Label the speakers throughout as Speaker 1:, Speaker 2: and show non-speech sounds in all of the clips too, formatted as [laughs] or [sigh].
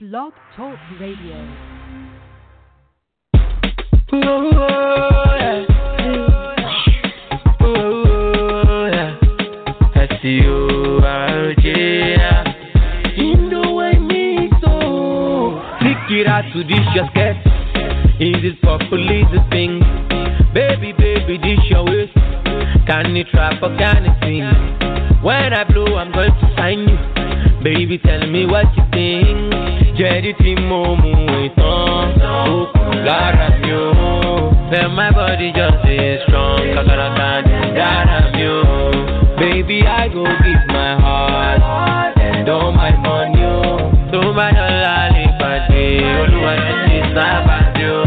Speaker 1: Blog Talk Radio.
Speaker 2: It out to this your skirt. Is it properly the thing? Baby, baby, this your waist. Can you trap or can you sing? When I blow, I'm going to sign you. Baby, tell me what you think. Jẹ́rìí tí mo mú ìtàn, ó kù lára mi o. Then my body just is strong, kakaraka ní dára mi o. Baby, I go give my heart and all my money o. Tó bá dọ̀la lè pàdé, olúwa yẹn ti sábà dé o.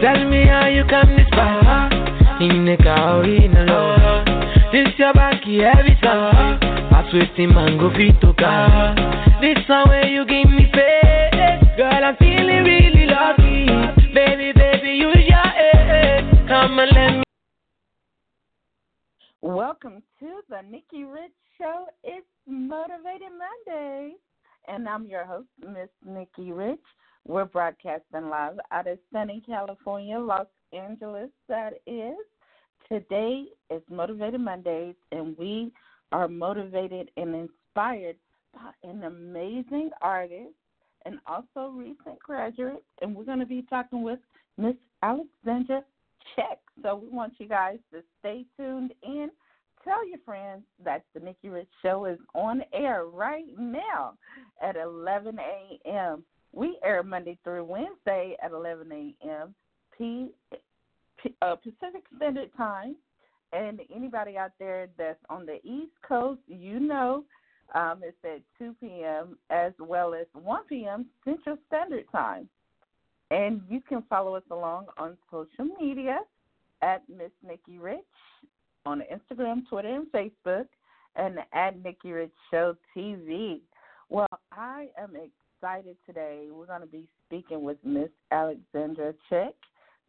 Speaker 2: Tell me how you come this far, ìnìkà orí iná lọ. This your back every time. Mango to car. This you give me. Girl, I'm feeling really lucky. Baby, baby, use your head. Eh, eh. Come and let me.
Speaker 3: Welcome to the Nikki Rich Show. It's Motivated Monday, and I'm your host, Miss Nikki Rich. We're broadcasting live out of sunny California, Los Angeles. That is. Today is Motivated Mondays, and we are motivated and inspired by an amazing artist and also recent graduate. And we're going to be talking with Miss Alexandra Cech. So we want you guys to stay tuned in. Tell your friends that the Nikki Rich Show is on air right now at 11 a.m. We air Monday through Wednesday at 11 a.m. P, P, uh, Pacific Standard Time. And anybody out there that's on the East Coast, you know um, it's at 2 p.m. as well as 1 p.m. Central Standard Time. And you can follow us along on social media at Miss Nikki Rich on Instagram, Twitter, and Facebook, and at Nikki Rich Show TV. Well, I am excited today. We're going to be speaking with Miss Alexandra Chick.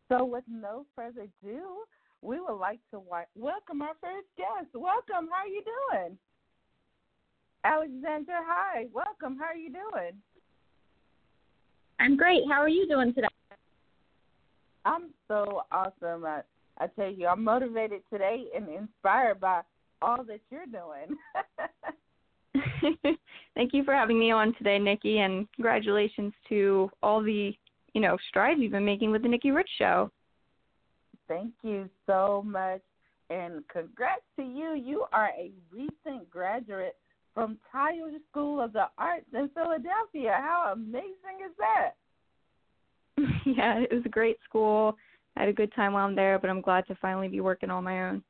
Speaker 3: So, with no further ado, we would like to wa- welcome our first guest. Welcome. How are you doing? Alexandra, hi. Welcome. How are you doing?
Speaker 4: I'm great. How are you doing today?
Speaker 3: I'm so awesome. I, I tell you, I'm motivated today and inspired by all that you're doing. [laughs] [laughs]
Speaker 4: Thank you for having me on today, Nikki, and congratulations to all the, you know, strides you've been making with the Nikki Rich Show.
Speaker 3: Thank you so much. And congrats to you. You are a recent graduate from Tyler School of the Arts in Philadelphia. How amazing is that? [laughs]
Speaker 4: yeah, it was a great school. I had a good time while I'm there, but I'm glad to finally be working on my own.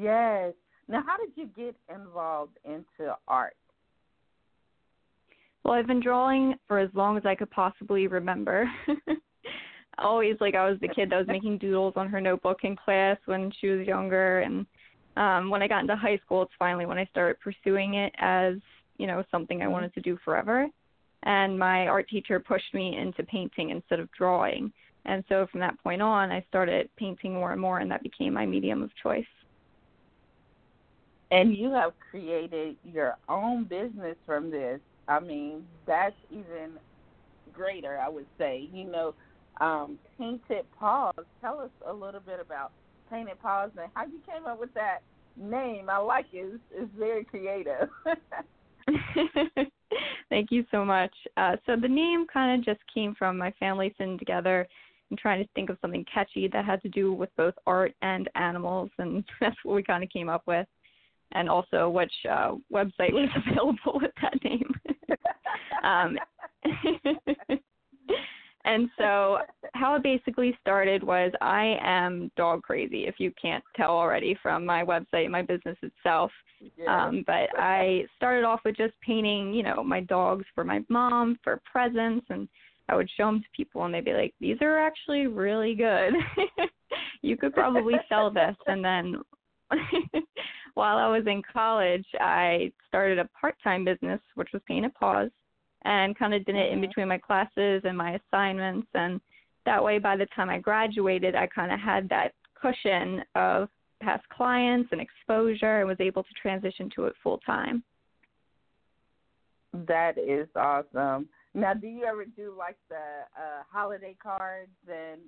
Speaker 3: Yes. Now, how did you get involved into art?
Speaker 4: Well, I've been drawing for as long as I could possibly remember. [laughs] Always like I was the kid that was making doodles on her notebook in class when she was younger and um when I got into high school it's finally when I started pursuing it as, you know, something I wanted to do forever. And my art teacher pushed me into painting instead of drawing. And so from that point on I started painting more and more and that became my medium of choice.
Speaker 3: And you have created your own business from this. I mean, that's even greater, I would say. You know, um, Painted Paws. Tell us a little bit about Painted Paws and how you came up with that name. I like it. It's, it's very creative. [laughs] [laughs]
Speaker 4: Thank you so much. Uh, so the name kind of just came from my family sitting together and trying to think of something catchy that had to do with both art and animals, and [laughs] that's what we kind of came up with. And also which uh, website was available with that name. um, and so how it basically started was I am dog crazy, if you can't tell already from my website, my business itself.
Speaker 3: Yeah.
Speaker 4: Um, but I started off with just painting, you know, my dogs for my mom for presents, and I would show them to people, and they'd be like, "These are actually really good. [laughs] you could probably [laughs] sell this." And then, [laughs] while I was in college, I started a part-time business, which was Painted Paws, and kind of did it in
Speaker 3: Mhm.
Speaker 4: between my classes and my assignments, and that way, by the time I graduated, I kind of had that cushion of past clients and exposure and was able to transition to it full time.
Speaker 3: That is awesome. Now, do you ever do like the uh, holiday cards and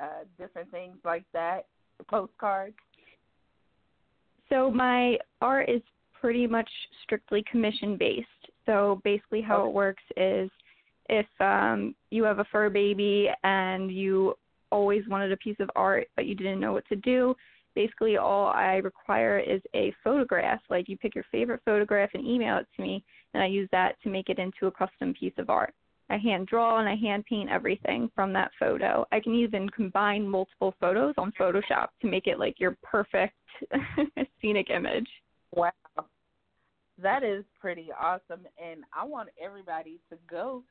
Speaker 3: uh, different things like that, postcards?
Speaker 4: So my art is pretty much strictly commission based. So basically, how
Speaker 3: Okay.
Speaker 4: it works is if um, you have a fur baby and you always wanted a piece of art but you didn't know what to do, basically all I require is a photograph. Like you pick your favorite photograph and email it to me, and I use that to make it into a custom piece of art. I hand draw and I hand paint everything from that photo. I can even combine multiple photos on Photoshop to make it like your perfect [laughs] scenic image.
Speaker 3: Wow. That is pretty awesome. And I want everybody to go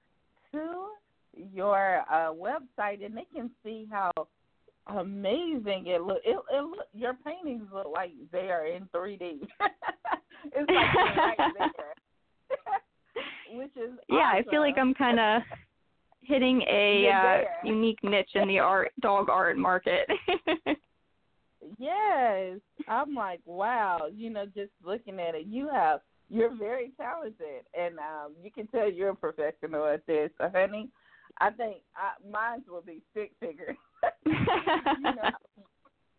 Speaker 3: to your uh, website and they can see how amazing it look. It, it look your paintings look like they are in 3D. [laughs] it's like they're right [laughs] there. [laughs] Which is
Speaker 4: Yeah, I feel like. I'm kind of hitting a uh, unique niche in the art dog art market.
Speaker 3: Yes. I'm like, wow, you know, just looking at it, you have you're very talented and um you can tell you're a professional at this. So honey, I think I, mine will be stick figure. [laughs] you know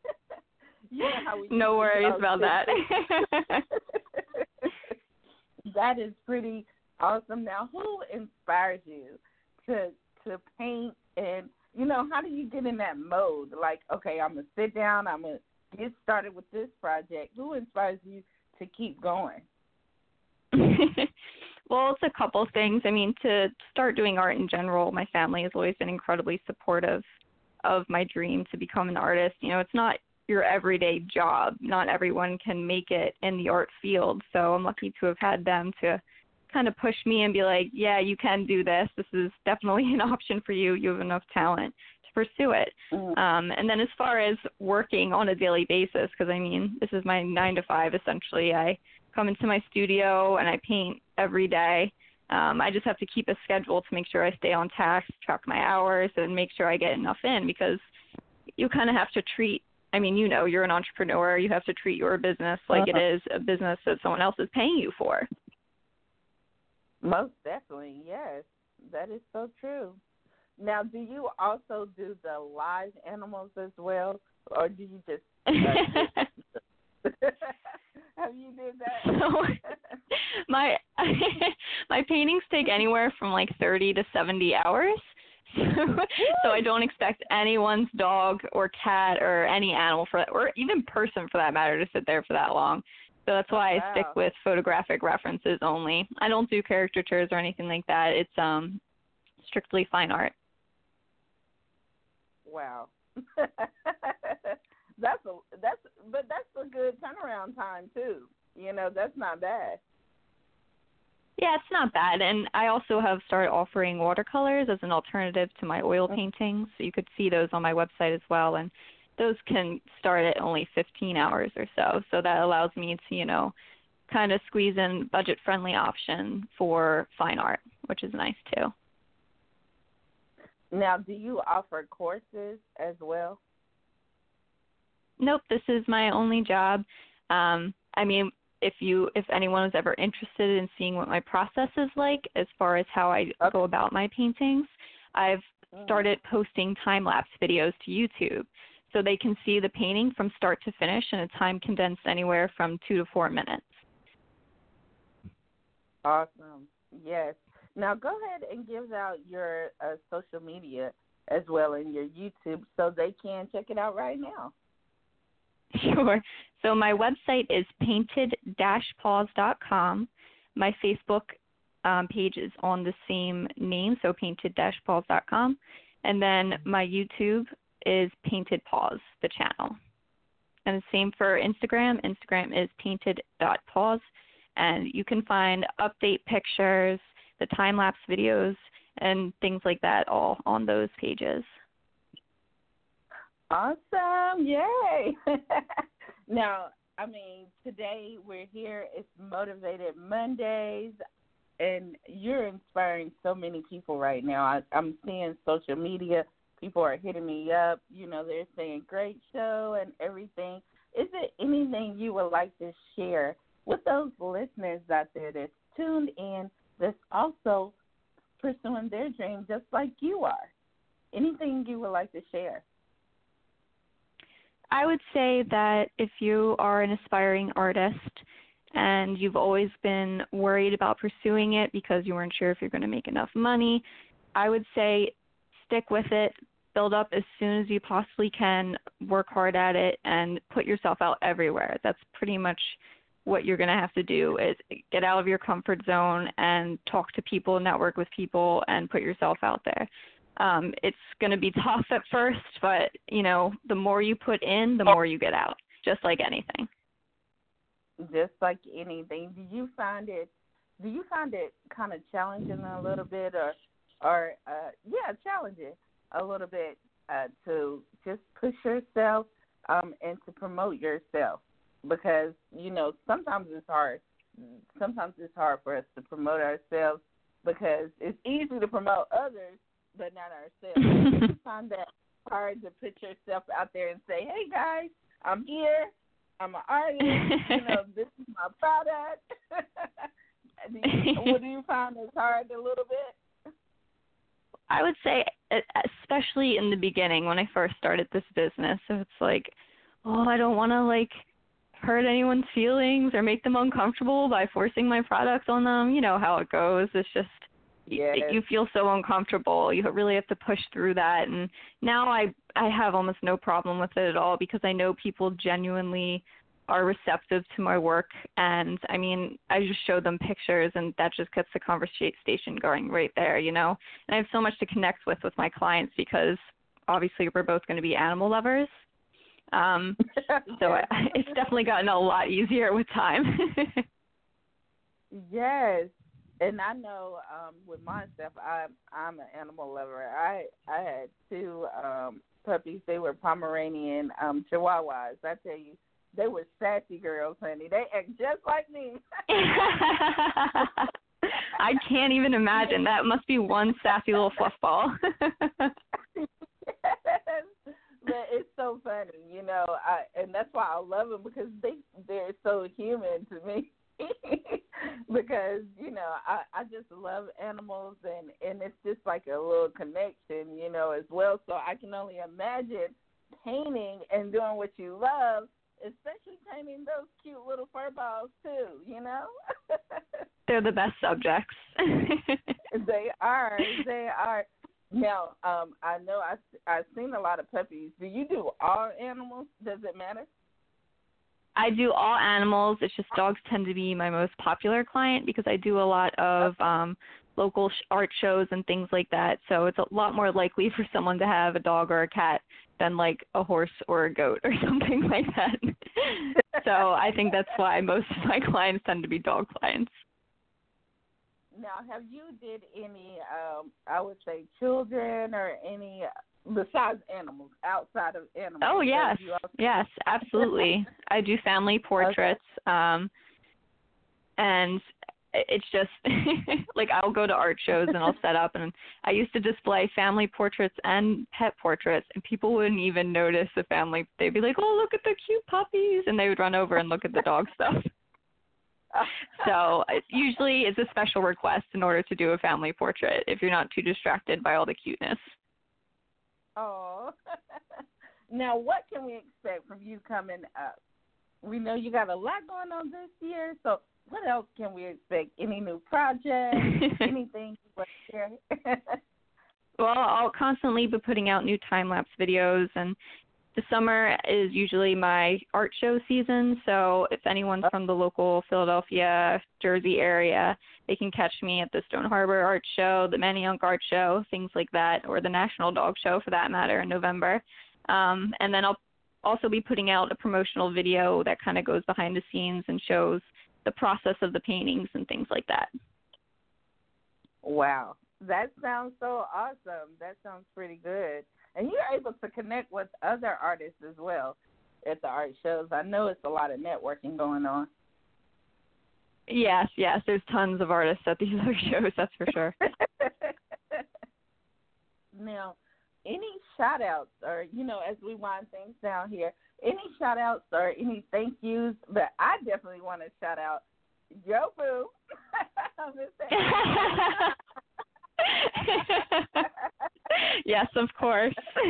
Speaker 3: [laughs] you know how we
Speaker 4: no worries about that. [laughs]
Speaker 3: that is pretty awesome. Now, who inspires you to to paint and you know how do you get in that mode? Like, okay, I'm gonna sit down. I'm gonna get started with this project. Who inspires you to keep going? [laughs]
Speaker 4: well, it's a couple things. I mean, to start doing art in general, my family has always been incredibly supportive of my dream to become an artist. You know, it's not your everyday job. Not everyone can make it in the art field. So I'm lucky to have had them to kind of push me and be like, yeah, you can do this. This is definitely [laughs] an option for you. You have enough talent to pursue it.
Speaker 3: Mm.
Speaker 4: Um, and then as far as working on a daily basis, because I mean, this is my nine to five essentially. I come into my studio and I paint every day. Um, I just have to keep a schedule to make sure I stay on task, track my hours, and make sure I get enough in because you kind of have to treat. I mean, you know, you're an entrepreneur. You have to treat your business like it
Speaker 3: Uh-huh.
Speaker 4: is a business that someone else is paying you for.
Speaker 3: Most definitely, yes. That is so true. Now, do you also do the live animals as well, or do you just [laughs] [laughs] have you did that?
Speaker 4: So, [laughs] my [laughs] my paintings take anywhere from like 30 to 70 hours. So, so I don't expect anyone's dog or cat or any animal for that, or even person for that matter to sit there for that long. So that's why I stick with photographic references only. I don't do caricatures or anything like that. It's um strictly fine art.
Speaker 3: wow. that's a that's but that's a good turnaround time too. You know, that's not bad.
Speaker 4: Yeah, it's not bad. And I also have started offering watercolors as an alternative to my oil paintings. So you could see those on my website as well. And those can start at only 15 hours or so. So that allows me to, you know, kind of squeeze in budget friendly option for fine art, which is nice too.
Speaker 3: Now, do you offer courses as well?
Speaker 4: Nope, this is my only job. Um, I mean, if you if anyone is ever interested in seeing what my process is like as far as how I
Speaker 3: Okay.
Speaker 4: go about my paintings, I've started posting time lapse videos to YouTube so they can see the painting from start to finish in a time condensed anywhere from 2 to 4 minutes.
Speaker 3: Awesome. Yes. Now go ahead and give out your uh, social media as well and your YouTube so they can check it out right now. [laughs]
Speaker 4: Sure. So my website is painted-paws.com. My Facebook um, page is on the same name, so painted-paws.com. And then my YouTube is Painted Paws, the channel. And the same for Instagram. Instagram is painted.paws. And you can find update pictures, the time lapse videos, and things like that all on those pages.
Speaker 3: Awesome. Yay. [laughs] now, I mean, today we're here. It's Motivated Mondays, and you're inspiring so many people right now. I, I'm seeing social media. People are hitting me up. You know, they're saying, great show and everything. Is there anything you would like to share with those listeners out there that's tuned in that's also pursuing their dream just like you are. Anything you would like to share?
Speaker 4: I would say that if you are an aspiring artist and you've always been worried about pursuing it because you weren't sure if you're going to make enough money, I would say stick with it, build up as soon as you possibly can, work hard at it, and put yourself out everywhere. That's pretty much what you're going to have to do is get out of your comfort zone and talk to people, network with people, and put yourself out there. Um, it's going to be [laughs] tough at first, but you know, the more you put in, the more you get out. Just like anything.
Speaker 3: Just like anything. Do you find it? Do you find it kind of challenging a little bit, or, or uh, yeah, challenging a little bit uh, to just push yourself um, and to promote yourself? because you know sometimes it's hard. Sometimes it's hard for us to promote ourselves because it's easy to promote others, but not ourselves. you find that hard to put yourself out there and say, "Hey guys, I'm here. I'm an artist. you know, [laughs] this is my product." [laughs] do you, what do you find is hard a little bit?
Speaker 4: I would say, especially in the beginning when I first started this business, so it's like, oh, I don't want to like hurt anyone's feelings or make them uncomfortable by forcing my products on them. You know how it goes. It's just
Speaker 3: yes.
Speaker 4: you feel so uncomfortable. You really have to push through that. And now I I have almost no problem with it at all because I know people genuinely are receptive to my work and I mean I just show them pictures and that just gets the conversation station going right there, you know. And I have so much to connect with with my clients because obviously we're both going to be animal lovers um, [laughs] so I, it's definitely gotten a lot easier with time. [laughs]
Speaker 3: yes, and I know um, with myself, I'm I'm an animal lover. I I had two um, puppies. They were Pomeranian um, Chihuahuas. I tell you, they were sassy girls, honey. They act just like me. [laughs]
Speaker 4: I can't even imagine. That must be one sassy little fluffball. [laughs]
Speaker 3: but it's so funny, you know. I and that's why I love them because they they're so human to me. [laughs] because you know I I just love animals and and it's just like a little connection, you know, as well. So I can only imagine painting and doing what you love, especially painting those cute little fur balls too. You know. [laughs]
Speaker 4: They're the best subjects. [laughs]
Speaker 3: they are. They are. Now, um, I know I I've seen a lot of puppies. Do you do all animals? Does it matter?
Speaker 4: I do all animals. It's just dogs tend to be my most popular client because I do a lot of um local sh- art shows and things like that. So it's a lot more likely [laughs] for someone to have a dog or a cat than like a horse or a goat or [laughs] something like that. so I think that's why most of my clients tend to be dog clients.
Speaker 3: Now, have you did any? Um, I would say children or any besides animals outside of animals.
Speaker 4: Oh yes, [laughs] yes, absolutely. I do family portraits, um, and it's just [laughs] like I'll go to art shows and I'll set up and I used to display family portraits and pet portraits and people wouldn't even notice the family. They'd be like, "Oh, look at the cute puppies," and they would run over and look at the dog stuff [laughs] so usually it's a special request in order to do a family portrait if you're not too distracted by all the cuteness.
Speaker 3: Oh. [laughs] now, what can we expect from you coming up? We know you got a lot going on this year, so what else can we expect? Any new projects? [laughs] anything you want to share? [laughs]
Speaker 4: well, I'll constantly be putting out new time lapse videos and the summer is usually my art show season, so if anyone's from the local Philadelphia, Jersey area, they can catch me at the Stone Harbor Art Show, the Manayunk Art Show, things like that, or the National Dog Show for that matter in November. Um, and then I'll also be putting out a promotional video that kind of goes behind the scenes and shows the process of the paintings and things like that.
Speaker 3: Wow, that sounds so awesome. That sounds pretty good and you're able to connect with other artists as well at the art shows. I know it's a lot of networking going on.
Speaker 4: Yes, yes, there's tons of artists at these [laughs] other shows, that's for sure. [laughs]
Speaker 3: now, any shout outs or, you know, as we wind things down here, any shout outs or any thank yous, but I definitely want to shout out Joe Fu. [laughs] [laughs]
Speaker 4: Yes, of course. [laughs]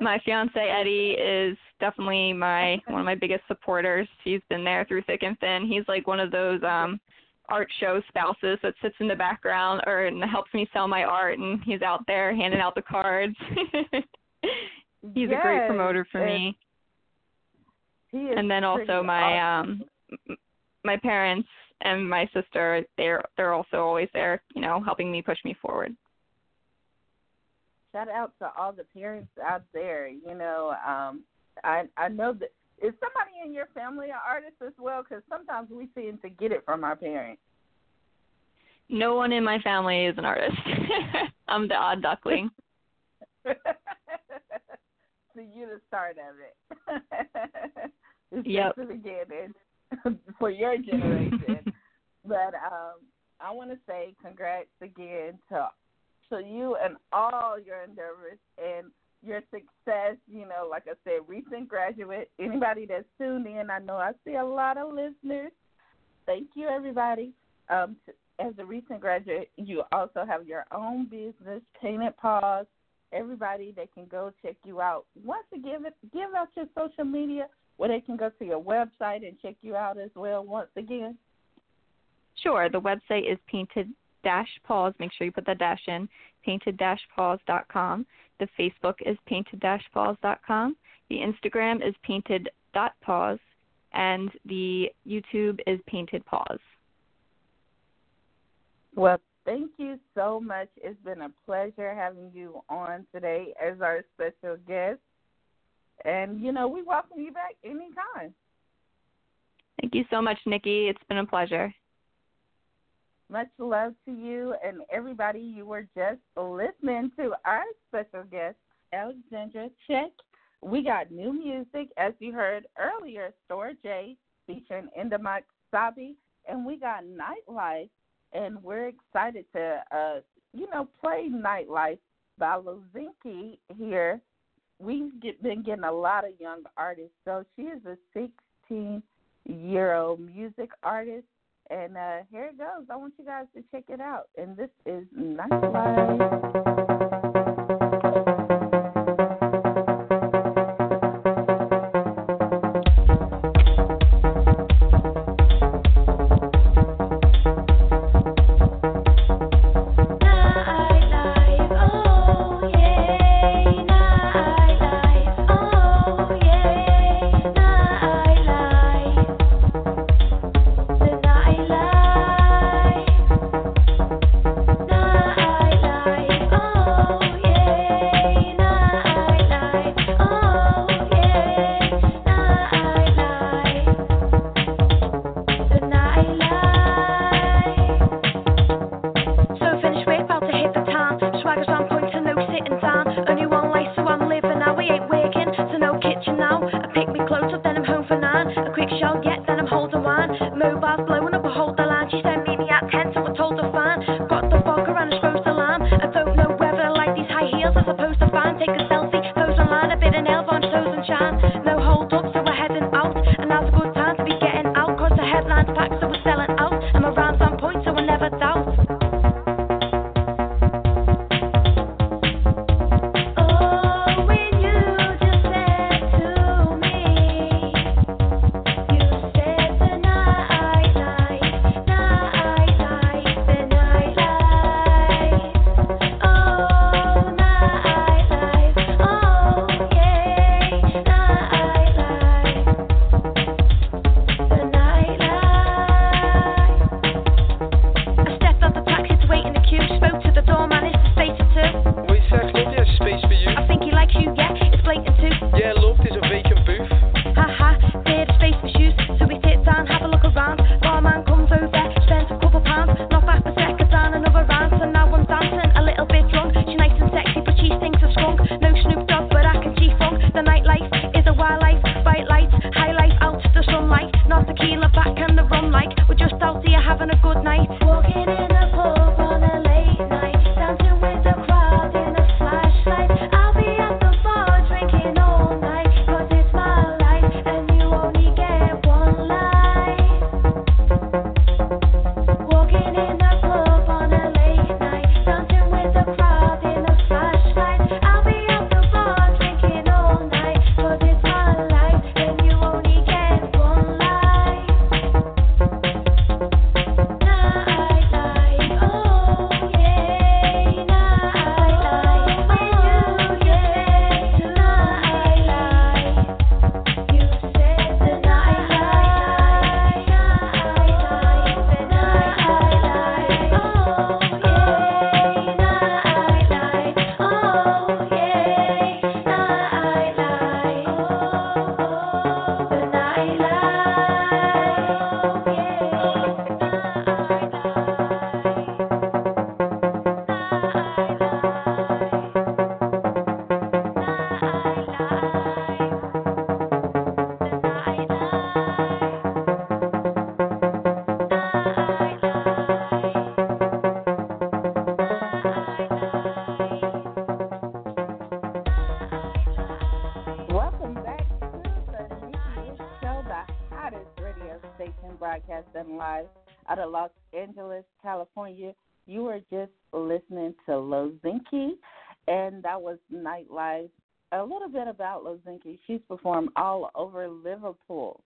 Speaker 4: my fiance Eddie is definitely my one of my biggest supporters. He's been there through thick and thin. He's like one of those um art show spouses that sits in the background or and helps me sell my art and he's out there handing out the cards. [laughs] he's a great promoter for me.
Speaker 3: He is
Speaker 4: And then also my
Speaker 3: awesome.
Speaker 4: um my parents and my sister they're they're also always there, you know, helping me push me forward.
Speaker 3: shout out to all the parents out there. You know, um, I I know that is somebody in your family an artist as well? Because sometimes we seem to get it from our parents.
Speaker 4: No one in my family is an artist. [laughs] I'm the odd duckling.
Speaker 3: so [laughs] you the start of it. [laughs] it's
Speaker 4: Yep.
Speaker 3: the beginning [laughs] for your generation. but um, I want to say congrats again to to you and all your endeavors and your success. You know, like I said, recent graduate. Anybody that's tuned in, I know I see a lot of listeners. Thank you, everybody. Um, t- as a recent graduate, you also have your own business, Painted Paws. Everybody, they can go check you out. Once again, give out your social media where they can go to your website and check you out as well. Once again,
Speaker 4: Sure. The website is painted dash paws. Make sure you put that dash in. Painted dash paws dot com. The Facebook is painted dash paws dot com. The Instagram is painted dot paws, and the YouTube is painted paws.
Speaker 3: Well, thank you so much. It's been a pleasure having you on today as our special guest. And, you know, we welcome you back anytime.
Speaker 4: Thank you so much, Nikki. It's been a pleasure.
Speaker 3: Much love to you and everybody. You were just listening to our special guest, Alexandra Cech. We got new music, as you heard earlier, Store J featuring Indamak Sabi, and we got Nightlife, and we're excited to, uh, you know, play Nightlife by Lozinki here. We've get, been getting a lot of young artists. So she is a 16 year old music artist. And uh, here it goes. I want you guys to check it out. And this is Nightlife. Out of Los Angeles, California. You are just listening to Lozinki, and that was Nightlife. A little bit about Lozinki. She's performed all over Liverpool.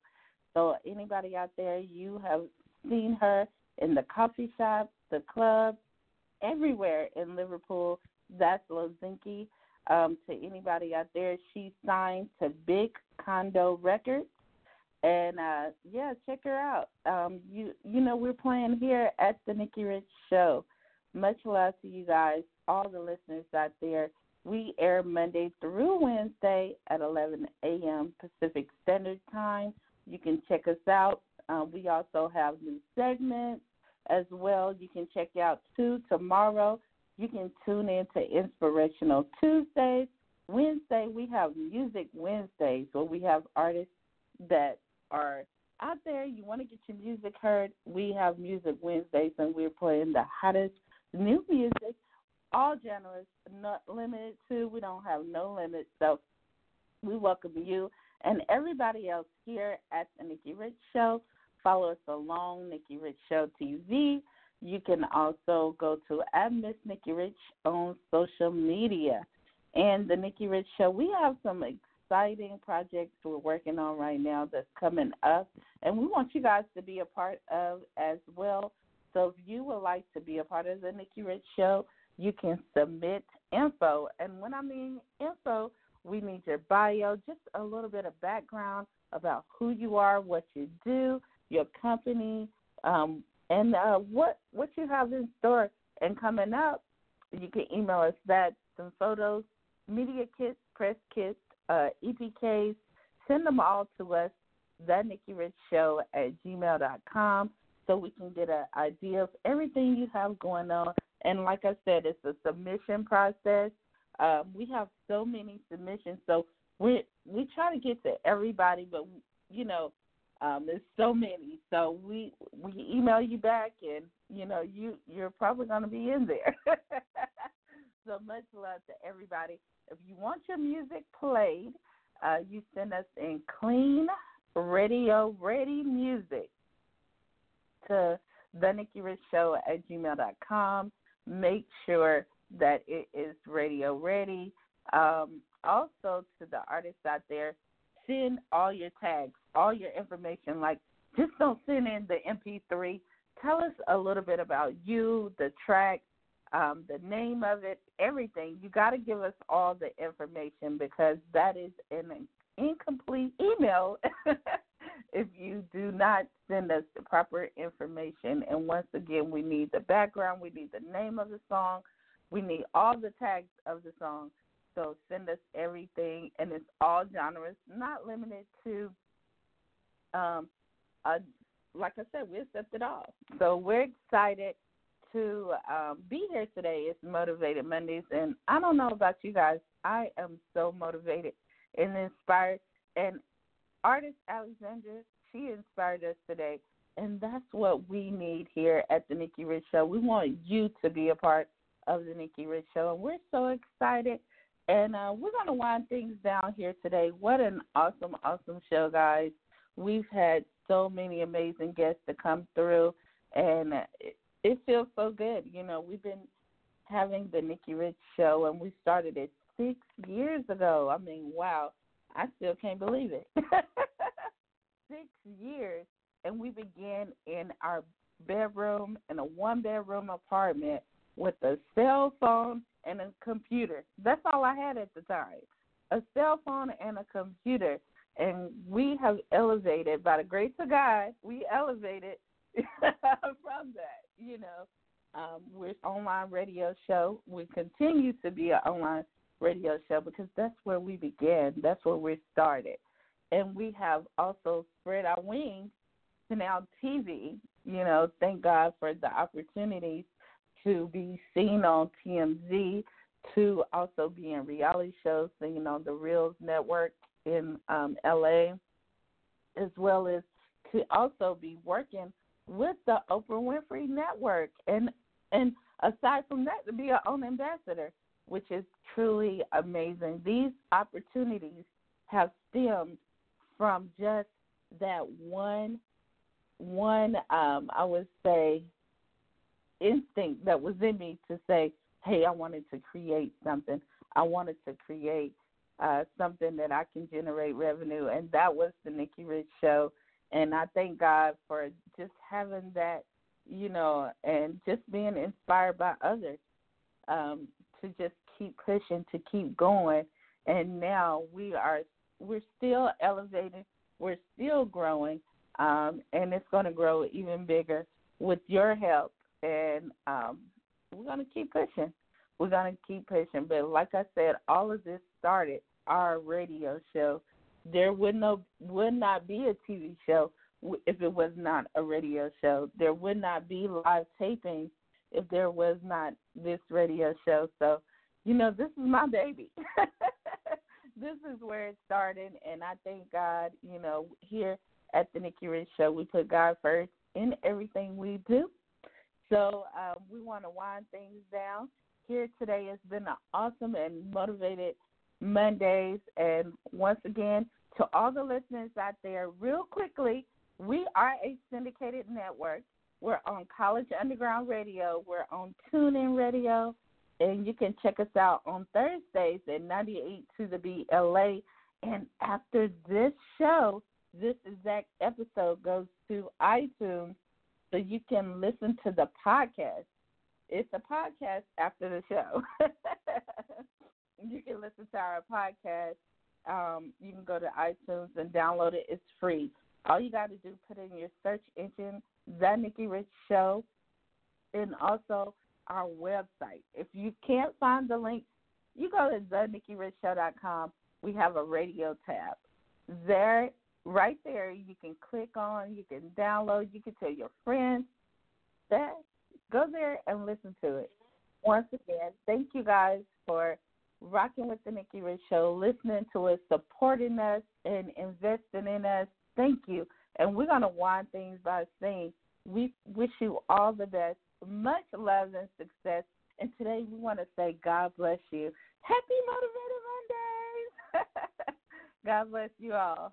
Speaker 3: So anybody out there, you have seen her in the coffee shop, the club, everywhere in Liverpool. That's Lozinki. Um, to anybody out there, she's signed to Big Condo Records. And uh, yeah, check her out. Um, you you know we're playing here at the Nikki Rich Show. Much love to you guys, all the listeners out there. We air Monday through Wednesday at 11 a.m. Pacific Standard Time. You can check us out. Uh, we also have new segments as well. You can check out too tomorrow. You can tune in to Inspirational Tuesdays. Wednesday, we have Music Wednesdays where we have artists that are out there. You want to get your music heard. We have Music Wednesdays and we're playing the hottest new music, all genres, not limited to. We don't have no limits. So we welcome you and everybody else here at the Nikki Rich Show. Follow us along, Nikki Rich Show TV. You can also go to at Miss Nikki Rich on social media. And the Nikki Rich Show, we have some exciting projects we're working on right now that's coming up, and we want you guys to be a part of as well. So if you would like to be a part of the Nikki Rich Show, you can submit info. And when I mean info, we need your bio, just a little bit of background about who you are, what you do, your company, um, and uh, what what you have in store and coming up. You can email us that some photos, media kits, press kits, uh, EPKs. Send them all to us. The Nikki Rich Show at gmail.com so we can get an idea of everything you have going on. And like I said, it's a submission process. Um, we have so many submissions, so we we try to get to everybody, but you know, um, there's so many. So we we email you back, and you know, you you're probably going to be in there. [laughs] so much love to everybody. If you want your music played, uh, you send us in clean radio ready music to the Nikki Rich Show at gmail.com. Make sure that it is radio ready. Um, also, to the artists out there, send all your tags, all your information. Like, just don't send in the MP3. Tell us a little bit about you, the track, um, the name of it, everything. You got to give us all the information because that is an incomplete email [laughs] if you do not send us the proper information. And once again, we need the background, we need the name of the song, we need all the tags of the song. So send us everything, and it's all genres, not limited to. Um, uh, like I said, we accept it all. So we're excited to um, be here today. It's Motivated Mondays, and I don't know about you guys. I am so motivated and inspired. And artist Alexandra, she inspired us today, and that's what we need here at the Nikki Rich Show. We want you to be a part of the Nikki Rich Show, and we're so excited. And uh, we're going to wind things down here today. What an awesome, awesome show, guys. We've had so many amazing guests to come through, and it, feels so good. You know, we've been having the Nikki Rich Show, and we started it six years ago. I mean, wow. I still can't believe it. [laughs] six years, and we began in our bedroom in a one bedroom apartment with a cell phone and a computer. That's all I had at the time. A cell phone and a computer. And we have elevated by the grace of God, we elevated [laughs] from that, you know. Um, we're online radio show. We continue to be an online radio show because that's where we began. That's where we started. And we have also spread our wings to now TV. You know, thank God for the opportunities to be seen on TMZ, to also be in reality shows, singing on the Reels Network in um, LA, as well as to also be working with the Oprah Winfrey Network, and and aside from that, to be our own ambassador, which is truly amazing. These opportunities have stemmed from just that one one um I would say instinct that was in me to say, Hey, I wanted to create something. I wanted to create uh something that I can generate revenue and that was the Nikki Rich show. And I thank God for just having that, you know, and just being inspired by others. Um, to just keep pushing, to keep going. And now we are we're still elevating, we're still growing, um, and it's going to grow even bigger with your help. And um, we're going to keep pushing. We're going to keep pushing. But like I said, all of this started our radio show. There would no would not be a TV show if it was not a radio show. There would not be live taping if there was not this radio show. So, you know, this is my baby. [laughs] this is where it started, and I thank God. You know, here at the Nikki Rich Show, we put God first in everything we do. So um, we want to wind things down. Here today has been an awesome and motivated Mondays, and once again, to all the listeners out there, real quickly, we are a syndicated network. We're on College Underground Radio. We're on TuneIn Radio, and you can check us out on Thursdays at 98 to the BLA. And after this show, this exact episode goes to iTunes, so you can listen to the podcast. It's a podcast after the show. [laughs] you can listen to our podcast. Um, you can go to iTunes and download it. It's free. All you got to do put in your search engine the Nikki Rich Show, and also our website. If you can't find the link, you go to thenikkirichshow.com. We have a radio tab. There, right there, you can click on, you can download, you can tell your friends that go there and listen to it. Once again, thank you guys for rocking with the Nikki Rich Show, listening to us, supporting us, and investing in us. Thank you. And we're going to wind things by saying we wish you all the best, much love and success. And today we want to say God bless you. Happy Motivated Mondays. [laughs] God bless you all.